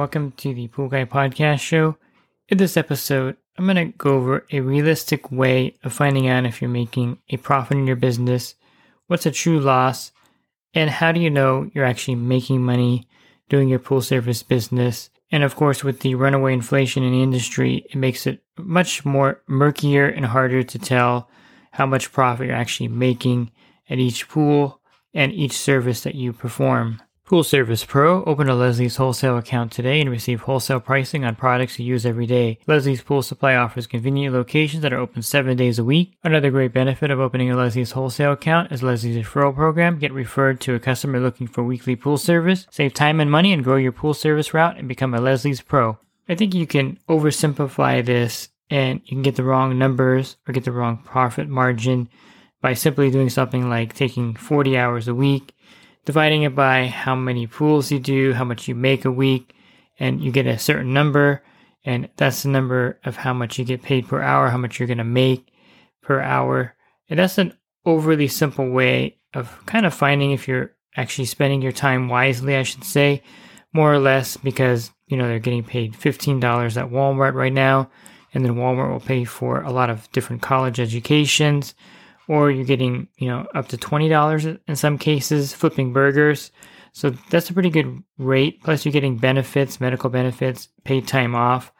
Welcome to the Pool Guy Podcast Show. In this episode, I'm going to go over a realistic way of finding out if you're making a profit in your business, what's a true loss, and how do you know you're actually making money doing your pool service business. And of course, with the runaway inflation in the industry, it makes it much more murkier and harder to tell how much profit you're actually making at each pool and each service that you perform. Pool Service Pro. Open a Leslie's wholesale account today and receive wholesale pricing on products you use every day. Leslie's Pool Supply offers convenient locations that are open seven days a week. Another great benefit of opening a Leslie's wholesale account is Leslie's referral program. Get referred to a customer looking for weekly pool service. Save time and money and grow your pool service route and become a Leslie's Pro. I think you can oversimplify this and you can get the wrong numbers or get the wrong profit margin by simply doing something like taking 40 hours a week dividing it by how many pools you do, how much you make a week, and you get a certain number, and that's the number of how much you get paid per hour, how much you're going to make per hour. And that's an overly simple way of kind of finding if you're actually spending your time wisely, I should say, more or less, because, you know, they're getting paid $15 at Walmart right now, and then Walmart will pay for a lot of different college educations or you're getting, you know, up to $20 in some cases flipping burgers. So that's a pretty good rate. Plus, you're getting benefits, medical benefits, paid time off.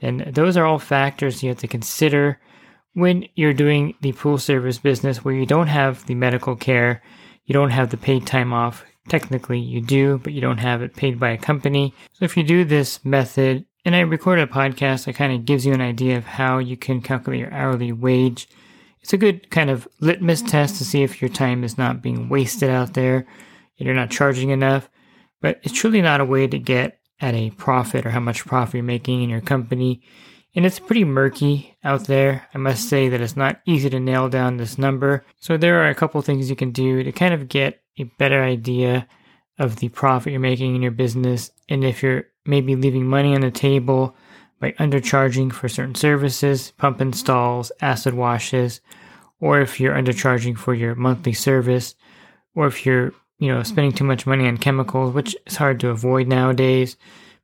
And those are all factors you have to consider when you're doing the pool service business where you don't have the medical care, you don't have the paid time off. Technically, you do, but you don't have it paid by a company. So if you do this method, and I recorded a podcast that kind of gives you an idea of how you can calculate your hourly wage it's a good kind of litmus test to see if your time is not being wasted out there and you're not charging enough. But it's truly not a way to get at a profit or how much profit you're making in your company. And it's pretty murky out there. I must say that it's not easy to nail down this number. So there are a couple things you can do to kind of get a better idea of the profit you're making in your business. And if you're maybe leaving money on the table by undercharging for certain services, pump installs, acid washes, or if you're undercharging for your monthly service, or if you're, you know, spending too much money on chemicals, which is hard to avoid nowadays.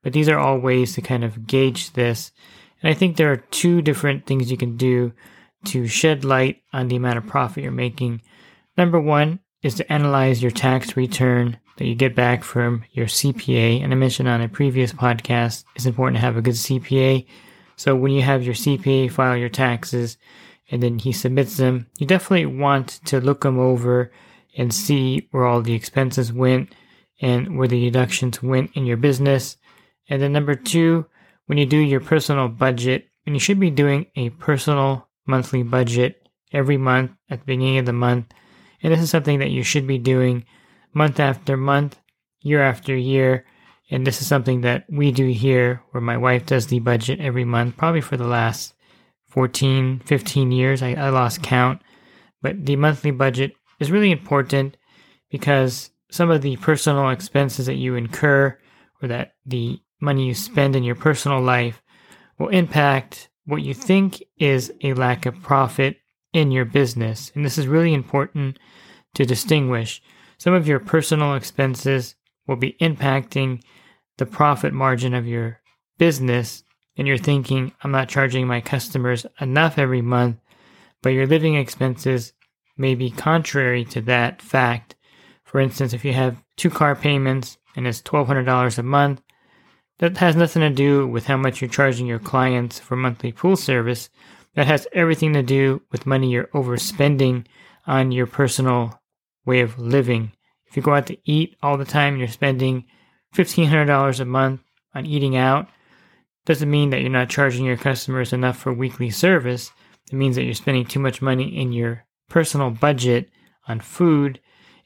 But these are all ways to kind of gauge this. And I think there are two different things you can do to shed light on the amount of profit you're making. Number one is to analyze your tax return that you get back from your CPA. And I mentioned on a previous podcast, it's important to have a good CPA. So when you have your CPA file your taxes and then he submits them, you definitely want to look them over and see where all the expenses went and where the deductions went in your business. And then number two, when you do your personal budget, and you should be doing a personal monthly budget every month at the beginning of the month. And this is something that you should be doing month after month, year after year. And this is something that we do here where my wife does the budget every month, probably for the last 14, 15 years. I, I lost count. But the monthly budget is really important because some of the personal expenses that you incur or that the money you spend in your personal life will impact what you think is a lack of profit in your business. And this is really important to distinguish some of your personal expenses will be impacting the profit margin of your business. And you're thinking, I'm not charging my customers enough every month, but your living expenses may be contrary to that fact. For instance, if you have two car payments and it's $1,200 a month, that has nothing to do with how much you're charging your clients for monthly pool service. That has everything to do with money you're overspending on your personal way of living. If you go out to eat all the time, you're spending $1,500 a month on eating out. Doesn't mean that you're not charging your customers enough for weekly service. It means that you're spending too much money in your personal budget on food,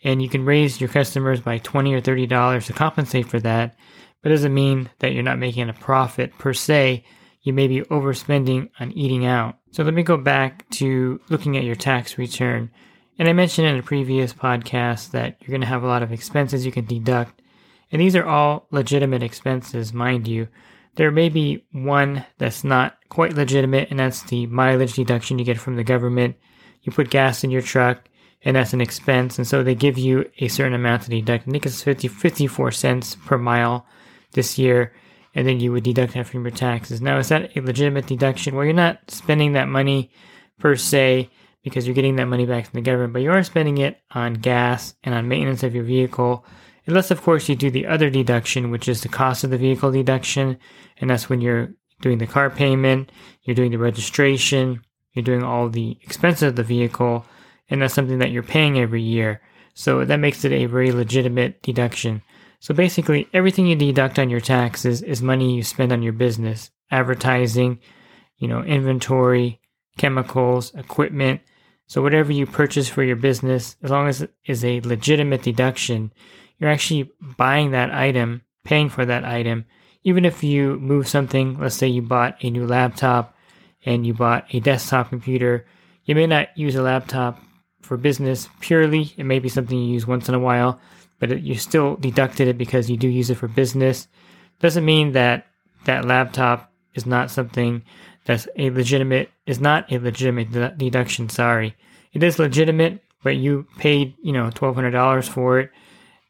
and you can raise your customers by 20 or $30 to compensate for that, but it doesn't mean that you're not making a profit per se. You may be overspending on eating out. So let me go back to looking at your tax return. And I mentioned in a previous podcast that you're going to have a lot of expenses you can deduct. And these are all legitimate expenses, mind you. There may be one that's not quite legitimate, and that's the mileage deduction you get from the government. You put gas in your truck, and that's an expense, and so they give you a certain amount to deduct. I think it's 50, 54 cents per mile this year, and then you would deduct that from your taxes. Now, is that a legitimate deduction? Well, you're not spending that money per se because you're getting that money back from the government, but you are spending it on gas and on maintenance of your vehicle. Unless, of course, you do the other deduction, which is the cost of the vehicle deduction, and that's when you're doing the car payment, you're doing the registration, you're doing all the expenses of the vehicle, and that's something that you're paying every year. So that makes it a very legitimate deduction. So basically, everything you deduct on your taxes is money you spend on your business, advertising, you know, inventory, chemicals, equipment. So whatever you purchase for your business, as long as it is a legitimate deduction, you're actually buying that item, paying for that item. Even if you move something, let's say you bought a new laptop and you bought a desktop computer, you may not use a laptop for business purely. It may be something you use once in a while, but it, you still deducted it because you do use it for business. Doesn't mean that that laptop is not something that's a legitimate is not a legitimate deduction. Sorry, it is legitimate, but you paid you know twelve hundred dollars for it,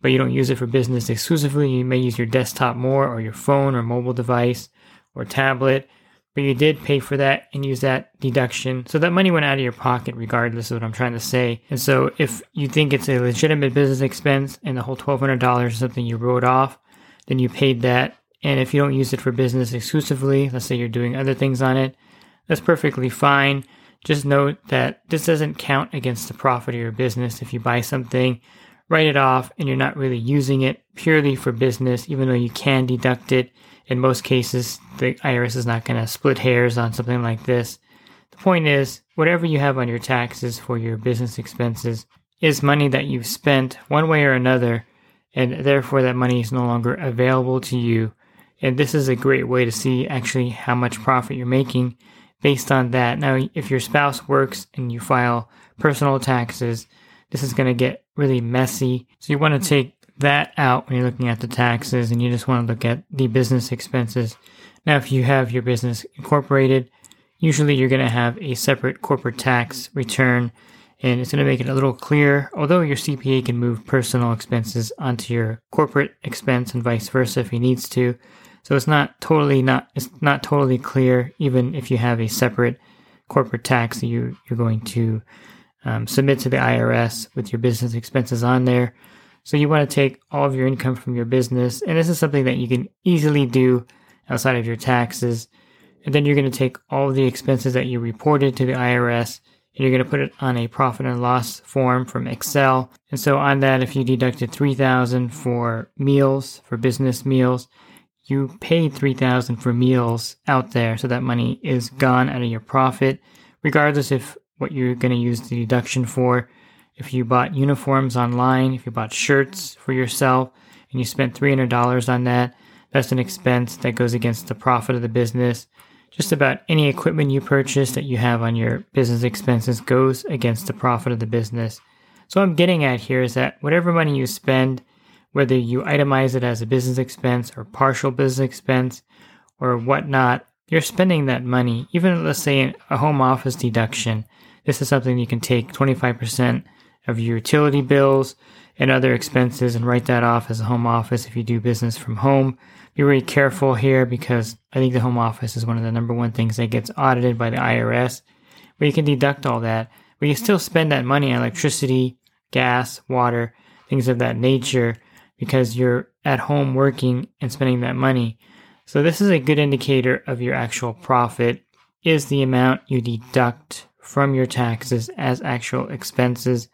but you don't use it for business exclusively. You may use your desktop more, or your phone, or mobile device, or tablet, but you did pay for that and use that deduction. So that money went out of your pocket, regardless of what I'm trying to say. And so if you think it's a legitimate business expense and the whole twelve hundred dollars is something you wrote off, then you paid that and if you don't use it for business exclusively, let's say you're doing other things on it, that's perfectly fine. Just note that this doesn't count against the profit of your business. If you buy something, write it off, and you're not really using it purely for business, even though you can deduct it. In most cases, the IRS is not going to split hairs on something like this. The point is, whatever you have on your taxes for your business expenses is money that you've spent one way or another, and therefore that money is no longer available to you and this is a great way to see actually how much profit you're making based on that. Now, if your spouse works and you file personal taxes, this is going to get really messy. So you want to take that out when you're looking at the taxes and you just want to look at the business expenses. Now, if you have your business incorporated, usually you're going to have a separate corporate tax return and it's going to make it a little clearer. Although your CPA can move personal expenses onto your corporate expense and vice versa if he needs to. So it's not totally not it's not totally clear even if you have a separate corporate tax that you you're going to um, submit to the IRS with your business expenses on there. So you want to take all of your income from your business, and this is something that you can easily do outside of your taxes. And then you're going to take all of the expenses that you reported to the IRS and you're going to put it on a profit and loss form from Excel. And so on that, if you deducted 3000 for meals, for business meals, you paid 3000 for meals out there so that money is gone out of your profit regardless if what you're going to use the deduction for. If you bought uniforms online if you bought shirts for yourself and you spent $300 on that that's an expense that goes against the profit of the business. Just about any equipment you purchase that you have on your business expenses goes against the profit of the business. So what i'm getting at here is that whatever money you spend whether you itemize it as a business expense or partial business expense or whatnot, you're spending that money. Even let's say a home office deduction, this is something you can take 25% of your utility bills and other expenses and write that off as a home office if you do business from home. Be very careful here because I think the home office is one of the number one things that gets audited by the IRS. But you can deduct all that, but you still spend that money on electricity, gas, water, things of that nature because you're at home working and spending that money. So this is a good indicator of your actual profit is the amount you deduct from your taxes as actual expenses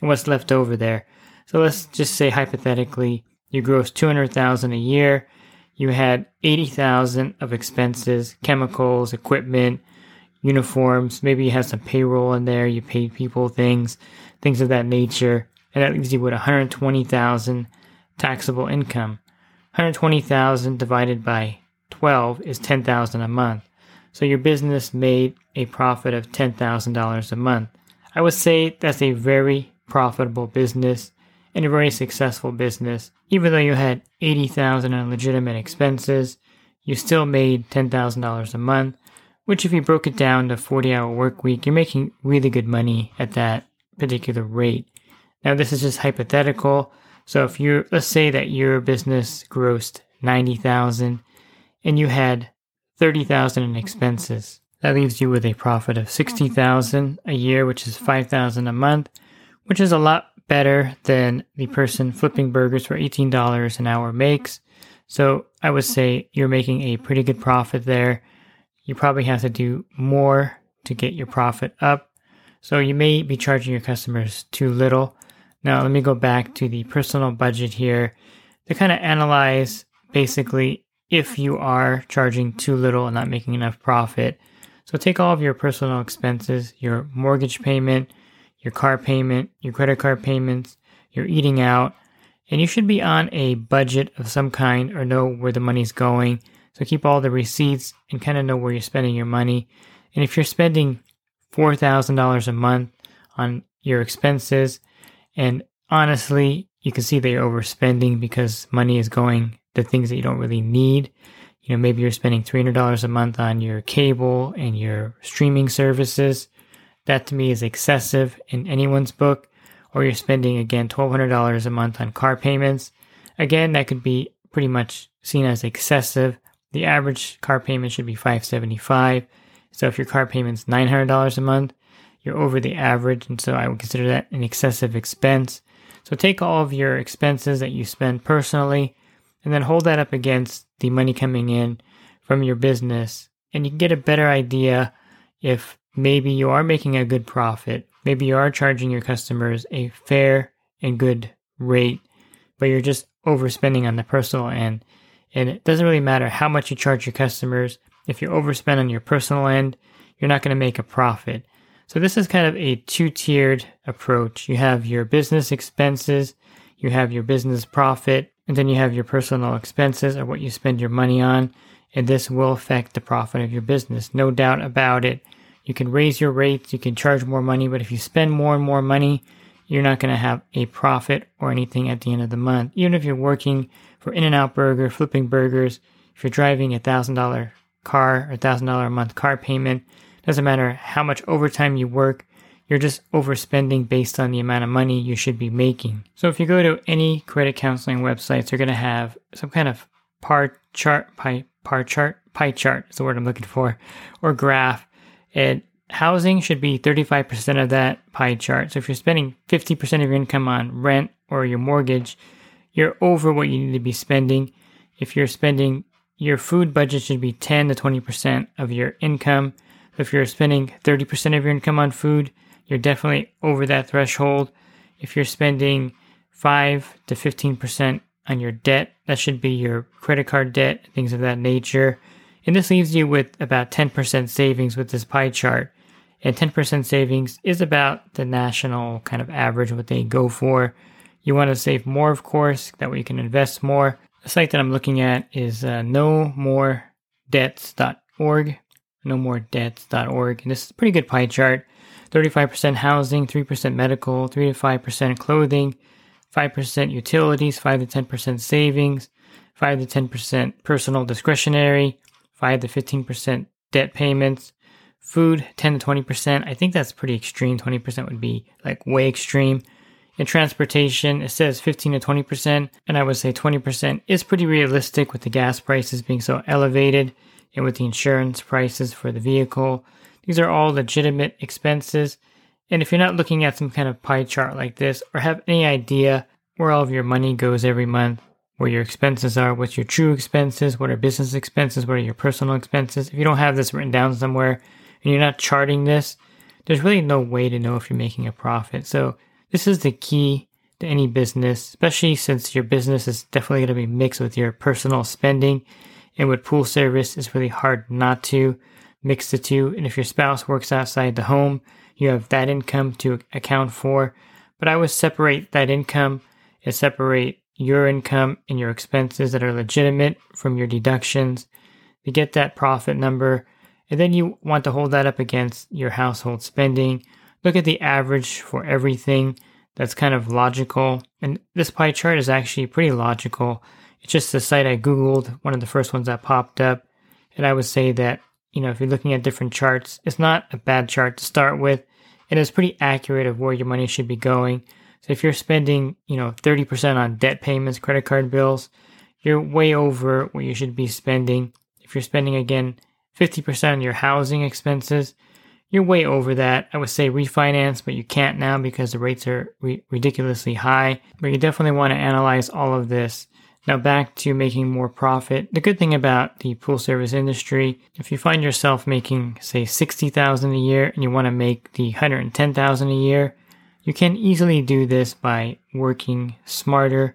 and what's left over there. So let's just say hypothetically you gross 200,000 a year, you had 80,000 of expenses, chemicals, equipment, uniforms. Maybe you had some payroll in there. You paid people things, things of that nature. And that leaves you with 120,000 taxable income. 120,000 divided by 12 is 10,000 a month. So your business made a profit of $10,000 a month. I would say that's a very profitable business and a very successful business. Even though you had 80,000 in legitimate expenses, you still made $10,000 a month, which if you broke it down to 40 hour work week, you're making really good money at that particular rate. Now this is just hypothetical. So if you let's say that your business grossed 90,000 and you had 30,000 in expenses. That leaves you with a profit of 60,000 a year, which is 5,000 a month, which is a lot better than the person flipping burgers for $18 an hour makes. So I would say you're making a pretty good profit there. You probably have to do more to get your profit up. So you may be charging your customers too little. Now, let me go back to the personal budget here to kind of analyze basically if you are charging too little and not making enough profit. So take all of your personal expenses, your mortgage payment, your car payment, your credit card payments, your eating out, and you should be on a budget of some kind or know where the money's going. So keep all the receipts and kind of know where you're spending your money. And if you're spending $4,000 a month on your expenses, and honestly, you can see that you're overspending because money is going to things that you don't really need. You know, maybe you're spending $300 a month on your cable and your streaming services. That to me is excessive in anyone's book. Or you're spending again $1,200 a month on car payments. Again, that could be pretty much seen as excessive. The average car payment should be 575. So if your car payment's $900 a month, you're over the average, and so I would consider that an excessive expense. So take all of your expenses that you spend personally and then hold that up against the money coming in from your business, and you can get a better idea if maybe you are making a good profit, maybe you are charging your customers a fair and good rate, but you're just overspending on the personal end. And it doesn't really matter how much you charge your customers. If you overspend on your personal end, you're not going to make a profit. So this is kind of a two-tiered approach. You have your business expenses, you have your business profit, and then you have your personal expenses or what you spend your money on. And this will affect the profit of your business. No doubt about it. You can raise your rates, you can charge more money, but if you spend more and more money, you're not going to have a profit or anything at the end of the month. Even if you're working for In-N-Out Burger, flipping burgers, if you're driving a thousand dollar car or thousand dollar a month car payment, doesn't matter how much overtime you work, you're just overspending based on the amount of money you should be making. So if you go to any credit counseling websites, they're going to have some kind of par chart, pie, par chart, pie chart is the word I'm looking for, or graph. And housing should be 35% of that pie chart. So if you're spending 50% of your income on rent or your mortgage, you're over what you need to be spending. If you're spending your food budget should be 10 to 20% of your income. If you're spending 30% of your income on food, you're definitely over that threshold. If you're spending 5 to 15% on your debt, that should be your credit card debt, things of that nature. And this leaves you with about 10% savings with this pie chart. And 10% savings is about the national kind of average, what they go for. You want to save more, of course, that way you can invest more. The site that I'm looking at is uh, nomoredebts.org nomoredebts.org. And this is a pretty good pie chart. 35% housing, 3% medical, 3 to 5% clothing, 5% utilities, 5 to 10% savings, 5 to 10% personal discretionary, 5 to 15% debt payments, food 10 to 20%. I think that's pretty extreme. 20% would be like way extreme. In transportation, it says 15 to 20%, and I would say 20% is pretty realistic with the gas prices being so elevated and with the insurance prices for the vehicle. These are all legitimate expenses. And if you're not looking at some kind of pie chart like this or have any idea where all of your money goes every month, where your expenses are, what's your true expenses, what are business expenses, what are your personal expenses, if you don't have this written down somewhere and you're not charting this, there's really no way to know if you're making a profit. So this is the key to any business, especially since your business is definitely going to be mixed with your personal spending and with pool service, it's really hard not to mix the two. And if your spouse works outside the home, you have that income to account for. But I would separate that income and separate your income and your expenses that are legitimate from your deductions to get that profit number. And then you want to hold that up against your household spending. Look at the average for everything that's kind of logical. And this pie chart is actually pretty logical. It's just the site I Googled, one of the first ones that popped up. And I would say that, you know, if you're looking at different charts, it's not a bad chart to start with. It is pretty accurate of where your money should be going. So if you're spending, you know, 30% on debt payments, credit card bills, you're way over what you should be spending. If you're spending again 50% on your housing expenses, you're way over that. I would say refinance, but you can't now because the rates are re- ridiculously high. But you definitely want to analyze all of this. Now back to making more profit. The good thing about the pool service industry, if you find yourself making say 60,000 a year and you want to make the 110,000 a year, you can easily do this by working smarter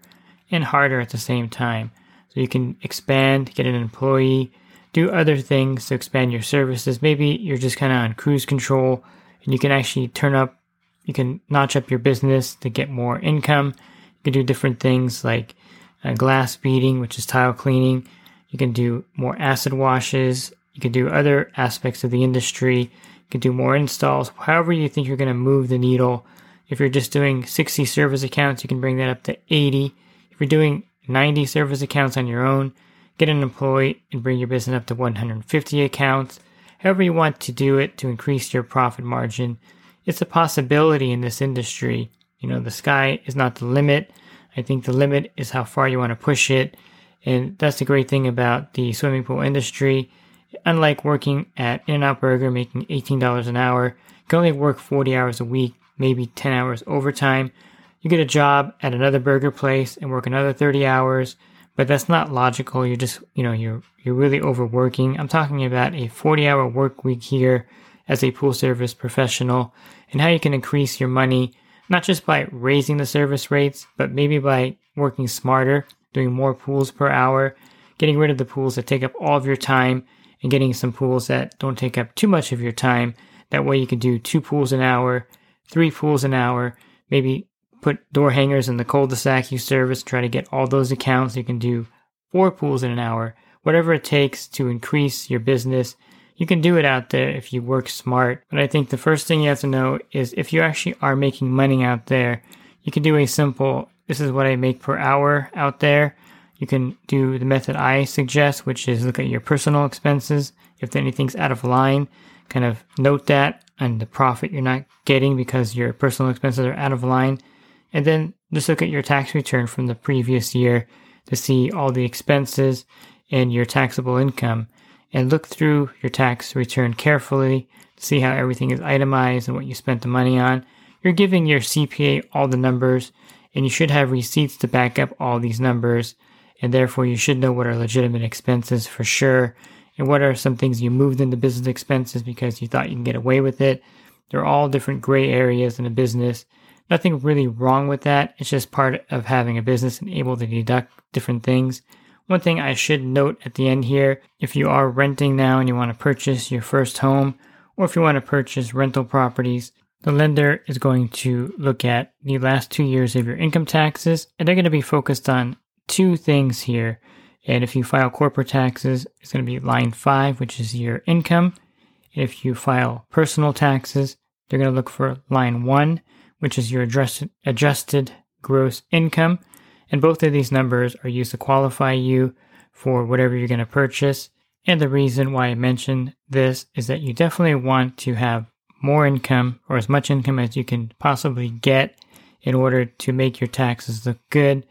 and harder at the same time. So you can expand, get an employee, do other things to expand your services. Maybe you're just kind of on cruise control and you can actually turn up, you can notch up your business to get more income. You can do different things like glass beading, which is tile cleaning. You can do more acid washes. You can do other aspects of the industry. You can do more installs. However, you think you're going to move the needle. If you're just doing 60 service accounts, you can bring that up to 80. If you're doing 90 service accounts on your own, get an employee and bring your business up to 150 accounts. However, you want to do it to increase your profit margin. It's a possibility in this industry. You know, the sky is not the limit. I think the limit is how far you want to push it. And that's the great thing about the swimming pool industry. Unlike working at In-N-Out Burger making $18 an hour, you can only work 40 hours a week, maybe 10 hours overtime. You get a job at another burger place and work another 30 hours, but that's not logical. You're just, you know, you're you're really overworking. I'm talking about a 40-hour work week here as a pool service professional and how you can increase your money not just by raising the service rates, but maybe by working smarter, doing more pools per hour, getting rid of the pools that take up all of your time and getting some pools that don't take up too much of your time. That way you can do two pools an hour, three pools an hour, maybe put door hangers in the cul-de-sac you service, try to get all those accounts. You can do four pools in an hour, whatever it takes to increase your business. You can do it out there if you work smart. But I think the first thing you have to know is if you actually are making money out there, you can do a simple, this is what I make per hour out there. You can do the method I suggest, which is look at your personal expenses. If anything's out of line, kind of note that and the profit you're not getting because your personal expenses are out of line and then just look at your tax return from the previous year to see all the expenses and your taxable income and look through your tax return carefully see how everything is itemized and what you spent the money on. You're giving your CPA all the numbers and you should have receipts to back up all these numbers and therefore you should know what are legitimate expenses for sure and what are some things you moved into business expenses because you thought you can get away with it. They're all different gray areas in a business Nothing really wrong with that. It's just part of having a business and able to deduct different things. One thing I should note at the end here if you are renting now and you want to purchase your first home, or if you want to purchase rental properties, the lender is going to look at the last two years of your income taxes, and they're going to be focused on two things here. And if you file corporate taxes, it's going to be line five, which is your income. And if you file personal taxes, they're going to look for line one, which is your adjusted, adjusted gross income. And both of these numbers are used to qualify you for whatever you're going to purchase. And the reason why I mention this is that you definitely want to have more income or as much income as you can possibly get in order to make your taxes look good.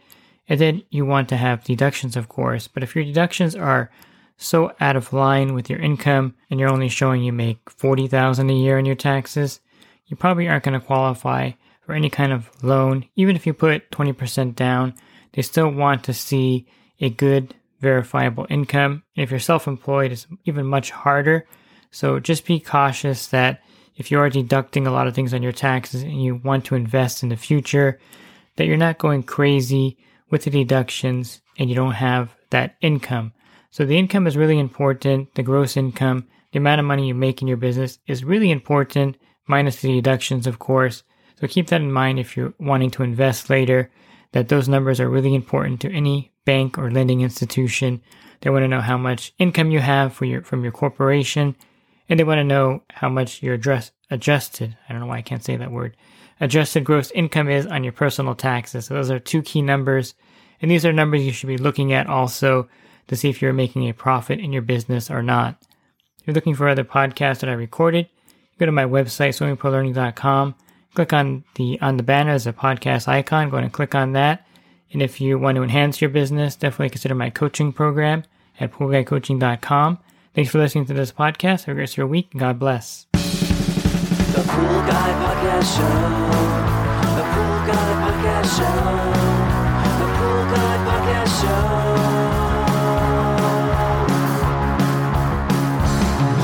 And then you want to have deductions, of course. But if your deductions are so out of line with your income and you're only showing you make 40,000 a year in your taxes, you probably aren't going to qualify for any kind of loan. Even if you put 20% down, they still want to see a good verifiable income. If you're self employed, it's even much harder. So just be cautious that if you are deducting a lot of things on your taxes and you want to invest in the future, that you're not going crazy with the deductions and you don't have that income. So the income is really important, the gross income, the amount of money you make in your business is really important, minus the deductions, of course. So keep that in mind if you're wanting to invest later, that those numbers are really important to any bank or lending institution. They want to know how much income you have for your, from your corporation, and they want to know how much your address, adjusted, I don't know why I can't say that word, adjusted gross income is on your personal taxes. So those are two key numbers. And these are numbers you should be looking at also to see if you're making a profit in your business or not. If you're looking for other podcasts that I recorded, go to my website, swimmingpoollearning.com, click on the on the banner as a podcast icon, go ahead and click on that. And if you want to enhance your business, definitely consider my coaching program at poolguycoaching.com. Thanks for listening to this podcast. Have a great rest of your week. God bless. The Pool Guy Podcast Show. The Pool Guy Podcast Show. The Pool Guy Podcast Show.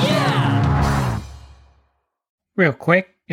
Yeah! Real quick,